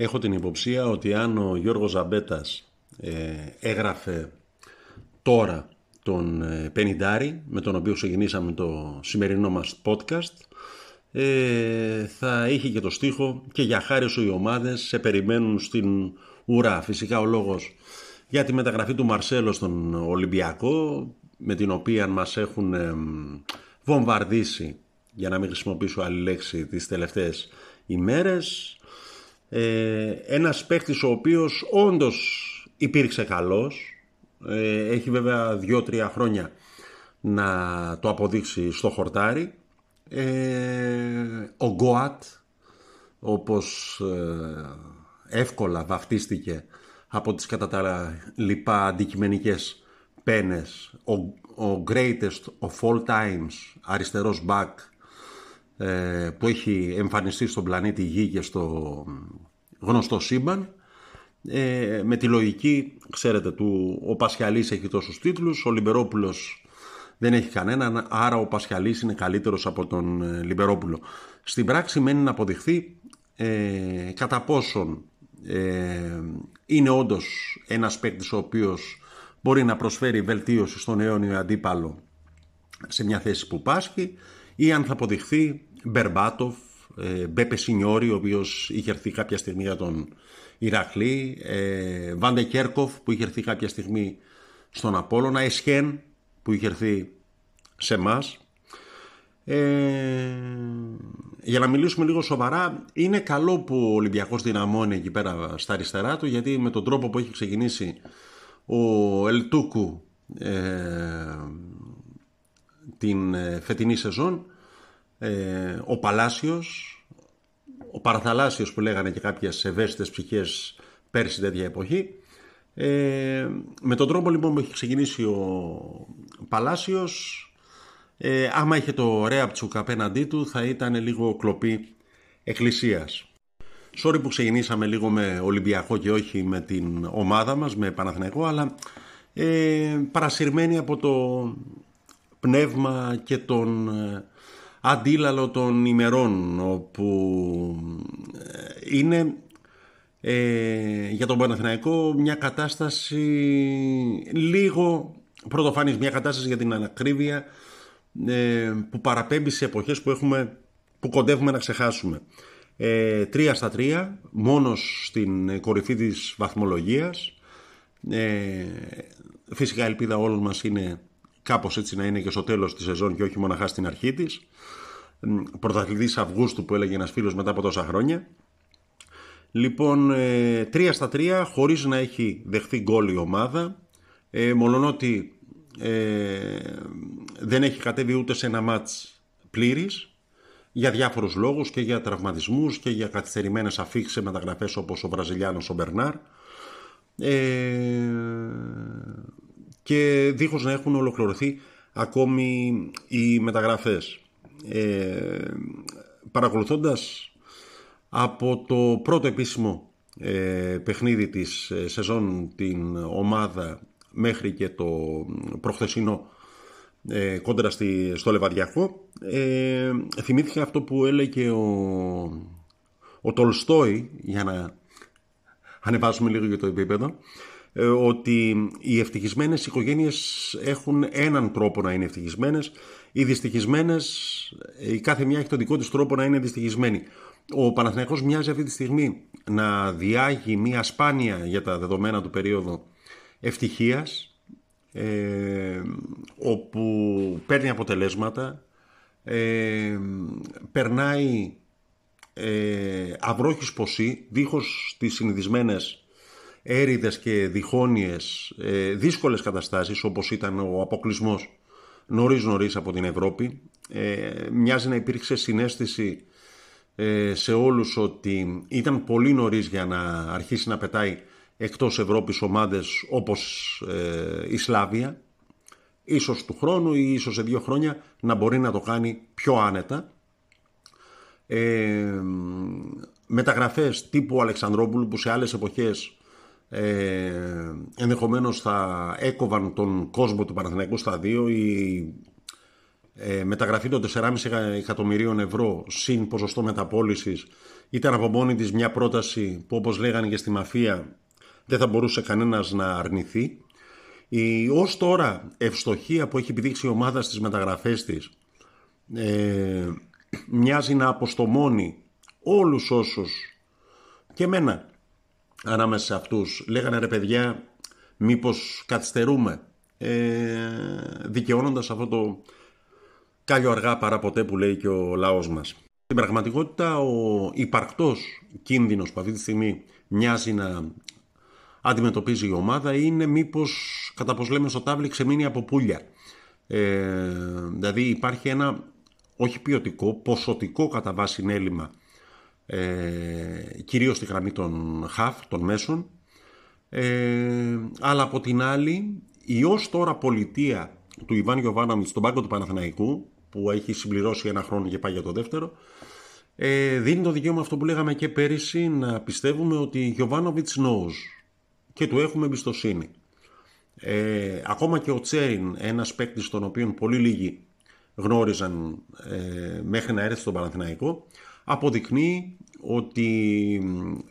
Έχω την υποψία ότι αν ο Γιώργος Ζαμπέτας ε, έγραφε τώρα τον ε, Πενιντάρη με τον οποίο ξεκινήσαμε το σημερινό μας podcast ε, θα είχε και το στίχο και για χάρη σου οι ομάδες σε περιμένουν στην ουρά. Φυσικά ο λόγος για τη μεταγραφή του Μαρσέλο στον Ολυμπιακό με την οποία μας έχουν ε, βομβαρδίσει για να μην χρησιμοποιήσω άλλη λέξη τις τελευταίες ημέρες ε, ένας παίχτης ο οποίος όντως υπήρξε καλός ε, έχει βέβαια δύο-τρία χρόνια να το αποδείξει στο χορτάρι. Ε, ο Γκοάτ όπως ε, εύκολα βαφτίστηκε από τις κατά τα λοιπά αντικειμενικές πένες ο, ο greatest of all times αριστερός back ε, που έχει εμφανιστεί στον πλανήτη Γη και στο γνωστό σύμπαν ε, με τη λογική, ξέρετε, του ο Πασχαλής έχει τόσους τίτλους, ο Λιμπερόπουλος δεν έχει κανέναν, άρα ο Πασχαλής είναι καλύτερος από τον ε, Λιμπερόπουλο. Στην πράξη μένει να αποδειχθεί ε, κατά πόσον ε, είναι όντως ένας παίκτης ο οποίος μπορεί να προσφέρει βελτίωση στον αιώνιο αντίπαλο σε μια θέση που πάσχει ή αν θα αποδειχθεί Μπερμπάτοφ, ε, Μπέπε Σινιόρη, ο οποίος είχε έρθει κάποια στιγμή για τον Ηρακλή, ε, Βάντε Κέρκοφ που είχε έρθει κάποια στιγμή στον Απόλλωνα, Εσχέν που είχε έρθει σε εμάς. Ε, για να μιλήσουμε λίγο σοβαρά, είναι καλό που ο Ολυμπιακός δυναμώνει εκεί πέρα στα αριστερά του, γιατί με τον τρόπο που έχει ξεκινήσει ο Ελτούκου ε, την ε, φετινή σεζόν, ε, ο Παλάσιος, ο Παραθαλάσσιος που λέγανε και κάποιες ευαίσθητες ψυχές πέρσι τέτοια εποχή. Ε, με τον τρόπο λοιπόν που έχει ξεκινήσει ο Παλάσιος, ε, άμα είχε το Ρέαπτσουκ απέναντί του θα ήταν λίγο κλοπή εκκλησίας. Sorry που ξεκινήσαμε λίγο με Ολυμπιακό και όχι με την ομάδα μας, με Παναθηναϊκό, αλλά ε, παρασυρμένοι από το πνεύμα και τον ε, αντίλαλο των ημερών όπου ε, είναι ε, για τον Παναθηναϊκό μια κατάσταση λίγο πρωτοφανής, μια κατάσταση για την ανακρίβεια ε, που παραπέμπει σε εποχές που, έχουμε, που κοντεύουμε να ξεχάσουμε. Ε, τρία στα τρία, μόνος στην κορυφή της βαθμολογίας. Ε, φυσικά η ελπίδα όλων μας είναι κάπως έτσι να είναι και στο τέλος της σεζόν και όχι μοναχά στην αρχή της. Πρωταθλητής Αυγούστου που έλεγε ένας φίλος μετά από τόσα χρόνια. Λοιπόν, ε, τρία στα τρία, χωρίς να έχει δεχθεί γκολ η ομάδα. Ε, μολονότι ε, δεν έχει κατέβει ούτε σε ένα μάτς πλήρης για διάφορους λόγους και για τραυματισμούς και για καθυστερημένες αφήξεις σε μεταγραφές όπως ο Βραζιλιάνος ο Μπερνάρ ε, και δίχως να έχουν ολοκληρωθεί ακόμη οι μεταγραφές. Ε, παρακολουθώντας από το πρώτο επίσημο ε, παιχνίδι της ε, σεζόν την ομάδα μέχρι και το προχθεσινό ε, κόντρα στη, στο Λεβαδιακό ε, θυμήθηκα αυτό που έλεγε ο, ο Τολστόη για να ανεβάσουμε λίγο για το επίπεδο ε, ότι οι ευτυχισμένες οικογένειες έχουν έναν τρόπο να είναι ευτυχισμένες. Οι δυστυχισμένες η κάθε μια έχει τον δικό της τρόπο να είναι δυστυχισμένη. Ο Παναθηναϊκός μοιάζει αυτή τη στιγμή να διάγει μια σπάνια για τα δεδομένα του περίοδο ευτυχίας ε, όπου παίρνει αποτελέσματα ε, περνάει ε, αυρόχης ποσή δίχως τις συνηθισμένες έρηδες και διχόνοιες ε, δύσκολες καταστάσεις όπως ήταν ο αποκλεισμός νωρίς νωρίς από την Ευρώπη ε, μοιάζει να υπήρξε συνέστηση ε, σε όλους ότι ήταν πολύ νωρίς για να αρχίσει να πετάει εκτός Ευρώπης ομάδες όπως ε, η Σλάβια. Ίσως του χρόνου ή ίσως σε δύο χρόνια να μπορεί να το κάνει πιο άνετα. Ε, μεταγραφές τύπου Αλεξανδρόπουλου που σε άλλες εποχές ε, ενδεχομένως θα έκοβαν τον κόσμο του Παναθηναϊκού στα δύο η ε, μεταγραφή των 4,5 εκατομμυρίων ευρώ συν ποσοστό μεταπόλησης ήταν από μόνη της μια πρόταση που όπως λέγανε και στη μαφία δεν θα μπορούσε κανένας να αρνηθεί. Η ως τώρα ευστοχία που έχει επιδείξει η ομάδα στις μεταγραφές της ε, μοιάζει να αποστομώνει όλους όσους και εμένα ανάμεσα σε αυτούς λέγανε ρε παιδιά μήπως καθυστερούμε ε, δικαιώνοντας αυτό το κάλιο αργά παρά ποτέ που λέει και ο λαός μας. Στην πραγματικότητα ο υπαρκτός κίνδυνος που αυτή τη στιγμή μοιάζει να αντιμετωπίζει η ομάδα είναι μήπως κατά πως λέμε στο τάβλι ξεμείνει από πουλια. Ε, δηλαδή υπάρχει ένα όχι ποιοτικό, ποσοτικό κατά βάση έλλειμμα ε, κυρίως στη γραμμή των χαφ, των μέσων ε, αλλά από την άλλη η ως τώρα πολιτεία του Ιβάν Γιωβάναμιτ στον πάγκο του Παναθηναϊκού που έχει συμπληρώσει ένα χρόνο και πάει για το δεύτερο ε, δίνει το δικαίωμα αυτό που λέγαμε και πέρυσι να πιστεύουμε ότι Γιωβάνοβιτς knows και του έχουμε εμπιστοσύνη. Ε, ακόμα και ο Τσέριν, ένας παίκτης τον οποίο πολύ λίγοι γνώριζαν ε, μέχρι να έρθει στον Παναθηναϊκό, αποδεικνύει ότι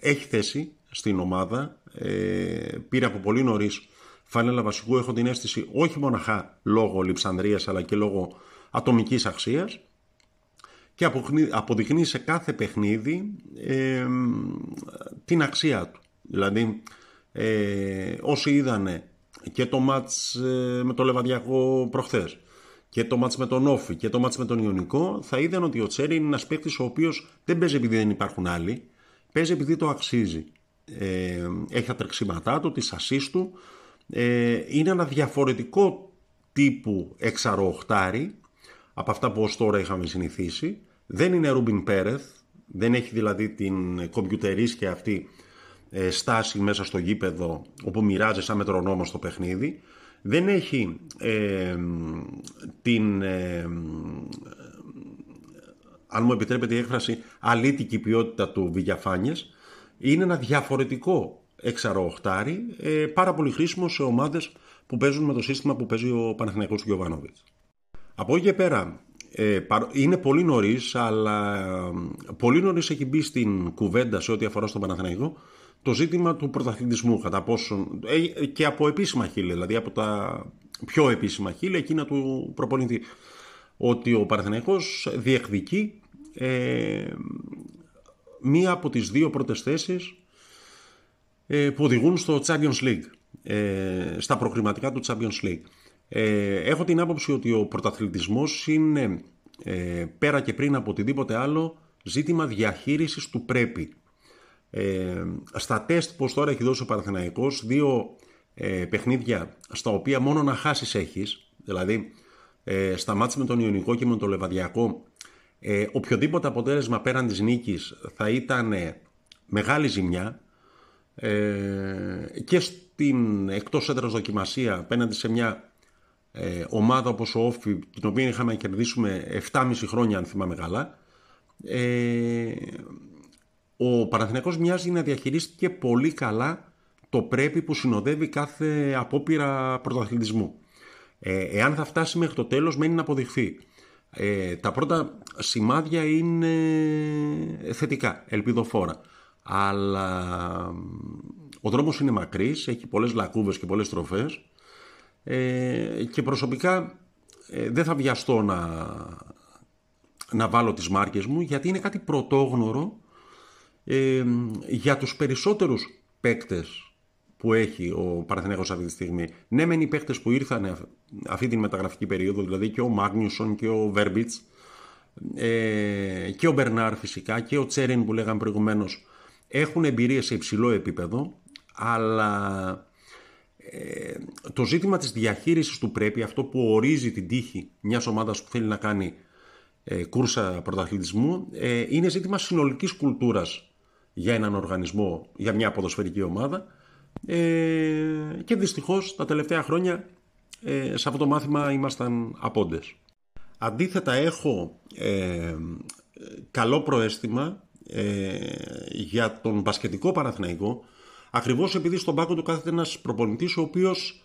έχει θέση στην ομάδα, ε, πήρε από πολύ νωρίς φανέλα βασικού, έχω την αίσθηση όχι μοναχά λόγω λειψανδρίας αλλά και λόγω ατομικής αξίας. Και αποδεικνύει σε κάθε παιχνίδι ε, την αξία του. Δηλαδή, ε, όσοι είδανε και το μάτς ε, με το Λεβαδιακό προχθές και το μάτς με τον Όφη και το μάτς με τον Ιωνικό θα είδαν ότι ο Τσέρι είναι ένας παίκτης ο οποίος δεν παίζει επειδή δεν υπάρχουν άλλοι παίζει επειδή το αξίζει. Ε, έχει τα τρεξίματά του, τις ασίστ του. Ε, είναι ένα διαφορετικό τύπου εξαροχτάρι από αυτά που ως τώρα είχαμε συνηθίσει. Δεν είναι Ρούμπιν Πέρεθ δεν έχει δηλαδή την κομπιουτερίσκια αυτή ε, στάση μέσα στο γήπεδο όπου μοιράζει σαν μετρονόμο στο παιχνίδι δεν έχει ε, την ε, αν μου επιτρέπετε η έκφραση αλήτικη ποιότητα του Βηγιαφάνιες είναι ένα διαφορετικό εξαροοχτάρι ε, πάρα πολύ χρήσιμο σε ομάδες που παίζουν με το σύστημα που παίζει ο Παναθηναϊκός Γιωβάνοβιτς. Από εκεί και πέρα ε, είναι πολύ νωρίς, αλλά πολύ νωρίς έχει μπει στην κουβέντα σε ό,τι αφορά στον Παναθηναϊκό το ζήτημα του πρωταθλητισμού, κατά πόσον, ε, και από επίσημα χείλη, δηλαδή από τα πιο επίσημα χείλη, εκείνα του προπονητή, ότι ο Παναθηναϊκός διεκδικεί ε, μία από τις δύο πρώτες θέσεις ε, που οδηγούν στο Champions League, ε, στα προκριματικά του Champions League. Ε, έχω την άποψη ότι ο πρωταθλητισμός είναι πέρα και πριν από οτιδήποτε άλλο ζήτημα διαχείρισης του πρέπει. Ε, στα τεστ πως τώρα έχει δώσει ο Παναθηναϊκός δύο ε, παιχνίδια στα οποία μόνο να χάσεις έχεις δηλαδή ε, στα μάτια με τον Ιωνικό και με τον Λεβαδιακό ε, οποιοδήποτε αποτέλεσμα πέραν της νίκης θα ήταν μεγάλη ζημιά. Ε, και στην εκτός έδρας δοκιμασία απέναντι σε μια ε, ομάδα όπως ο Όφη την οποία είχαμε να κερδίσουμε 7,5 χρόνια αν θυμάμαι καλά ε, ο Παναθηναϊκός μοιάζει να διαχειρίστηκε πολύ καλά το πρέπει που συνοδεύει κάθε απόπειρα πρωταθλητισμού. Ε, εάν θα φτάσει μέχρι το τέλος μένει να αποδειχθεί. Ε, τα πρώτα σημάδια είναι θετικά, ελπιδοφόρα. Αλλά ο δρόμος είναι μακρύς, έχει πολλές λακκούβες και πολλές τροφές ε, και προσωπικά ε, δεν θα βιαστώ να, να βάλω τις μάρκες μου γιατί είναι κάτι πρωτόγνωρο ε, για τους περισσότερους παίκτες που έχει ο Παναθηναίκος αυτή τη στιγμή. Ναι, μεν οι παίκτες που ήρθαν αυτή τη μεταγραφική περίοδο, δηλαδή και ο Μάγνιουσον και ο Βέρμπιτς ε, και ο Μπερνάρ φυσικά και ο Τσέριν που λέγαμε προηγουμένως έχουν εμπειρία σε υψηλό επίπεδο, αλλά ε, το ζήτημα της διαχείρισης του πρέπει, αυτό που ορίζει την τύχη μιας ομάδας που θέλει να κάνει ε, κούρσα πρωταθλητισμού, ε, είναι ζήτημα συνολικής κουλτούρας για έναν οργανισμό, για μια ποδοσφαιρική ομάδα ε, και δυστυχώς τα τελευταία χρόνια ε, σε αυτό το μάθημα ήμασταν απόντες. Αντίθετα έχω ε, καλό προέστημα ε, για τον μπασκετικό Παναθηναϊκό ακριβώς επειδή στον πάγκο του κάθεται ένας προπονητής ο οποίος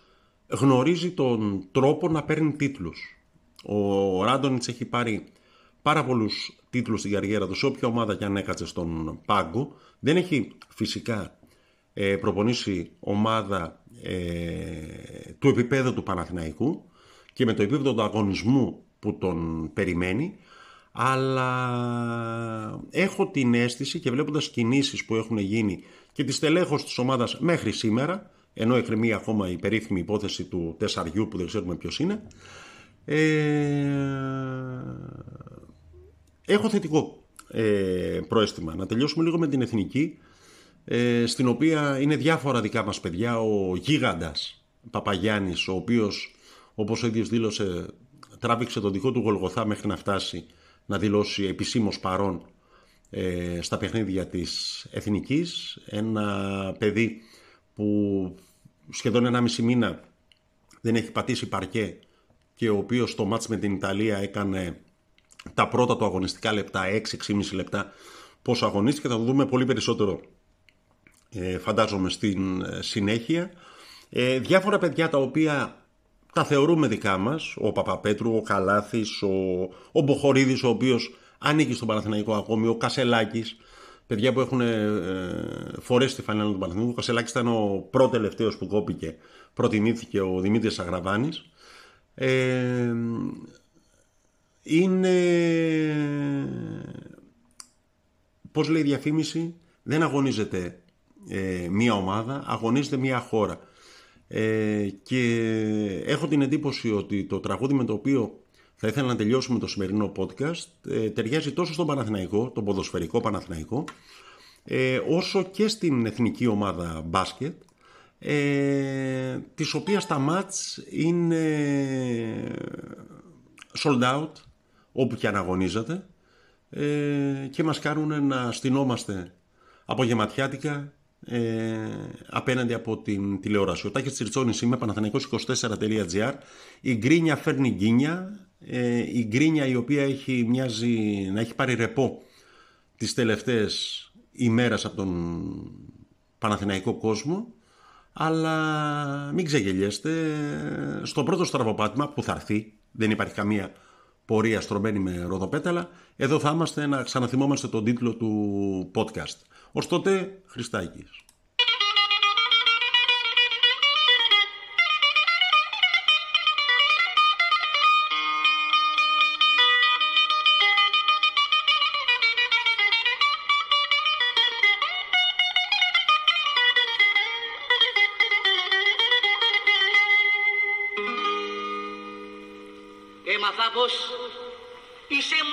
γνωρίζει τον τρόπο να παίρνει τίτλους. Ο Ράντονιτς έχει πάρει πάρα πολλούς τίτλους στην καριέρα τους σε όποια ομάδα και αν έκατσε στον πάγκο. Δεν έχει φυσικά ε, προπονήσει ομάδα ε, του επίπεδου του Παναθηναϊκού και με το επίπεδο του αγωνισμού που τον περιμένει αλλά έχω την αίσθηση και βλέποντας κινήσεις που έχουν γίνει και τη στελέχωση της ομάδας μέχρι σήμερα ενώ εκκρεμεί ακόμα η περίφημη υπόθεση του τεσσαριού που δεν ξέρουμε ποιος είναι ε, έχω θετικό ε, πρόαίσθημα. Να τελειώσουμε λίγο με την εθνική ε, στην οποία είναι διάφορα δικά μας παιδιά ο γίγαντας Παπαγιάννης ο οποίος όπως ο ίδιος δήλωσε τράβηξε τον δικό του Γολγοθά μέχρι να φτάσει να δηλώσει επισήμως παρόν ε, στα παιχνίδια της Εθνικής. Ένα παιδί που σχεδόν ένα μισή μήνα δεν έχει πατήσει παρκέ και ο οποίος στο μάτς με την Ιταλία έκανε τα πρώτα του αγωνιστικά λεπτά, 6-6,5 λεπτά πώς αγωνίστηκε. Θα το δούμε πολύ περισσότερο ε, φαντάζομαι στην ε, συνέχεια. Ε, διάφορα παιδιά τα οποία τα θεωρούμε δικά μας, ο Παπαπέτρου, ο Καλάθης, ο, ο Μποχορίδης, ο οποίος ανήκει στον Παναθηναϊκό ακόμη, ο Κασελάκης, παιδιά που έχουν ε, φορέσει τη φανέλα του Παναθηναϊκού. Ο Κασελάκης ήταν ο πρώτο τελευταίος που κόπηκε, προτιμήθηκε ο Δημήτρης Αγραβάνης. Ε, είναι, πώς λέει η διαφήμιση, δεν αγωνίζεται ε, μία ομάδα, αγωνίζεται μία χώρα. Ε, και έχω την εντύπωση ότι το τραγούδι με το οποίο θα ήθελα να τελειώσουμε το σημερινό podcast ε, ταιριάζει τόσο στον Παναθηναϊκό, τον ποδοσφαιρικό Παναθηναϊκό, ε, όσο και στην εθνική ομάδα μπάσκετ, ε, της οποίας τα μάτς είναι sold out, όπου και αν αγωνίζεται, ε, και μας κάνουν να στυνόμαστε απογευματιάτικα ε, απέναντι από την τηλεόραση. Ο Τάκης Τσιρτσόνης είμαι, παναθηναϊκός24.gr. Η γκρίνια φέρνει γκίνια. Ε, η γκρίνια η οποία έχει, μοιάζει να έχει πάρει ρεπό τις τελευταίες ημέρες από τον Παναθηναϊκό κόσμο. Αλλά μην ξεγελιέστε, στο πρώτο στραβοπάτημα που θα έρθει, δεν υπάρχει καμία πορεία στρωμένη με ροδοπέταλα, εδώ θα είμαστε να ξαναθυμόμαστε τον τίτλο του podcast. Ως τότε, Χριστάκης. Έμαθα πως e ser é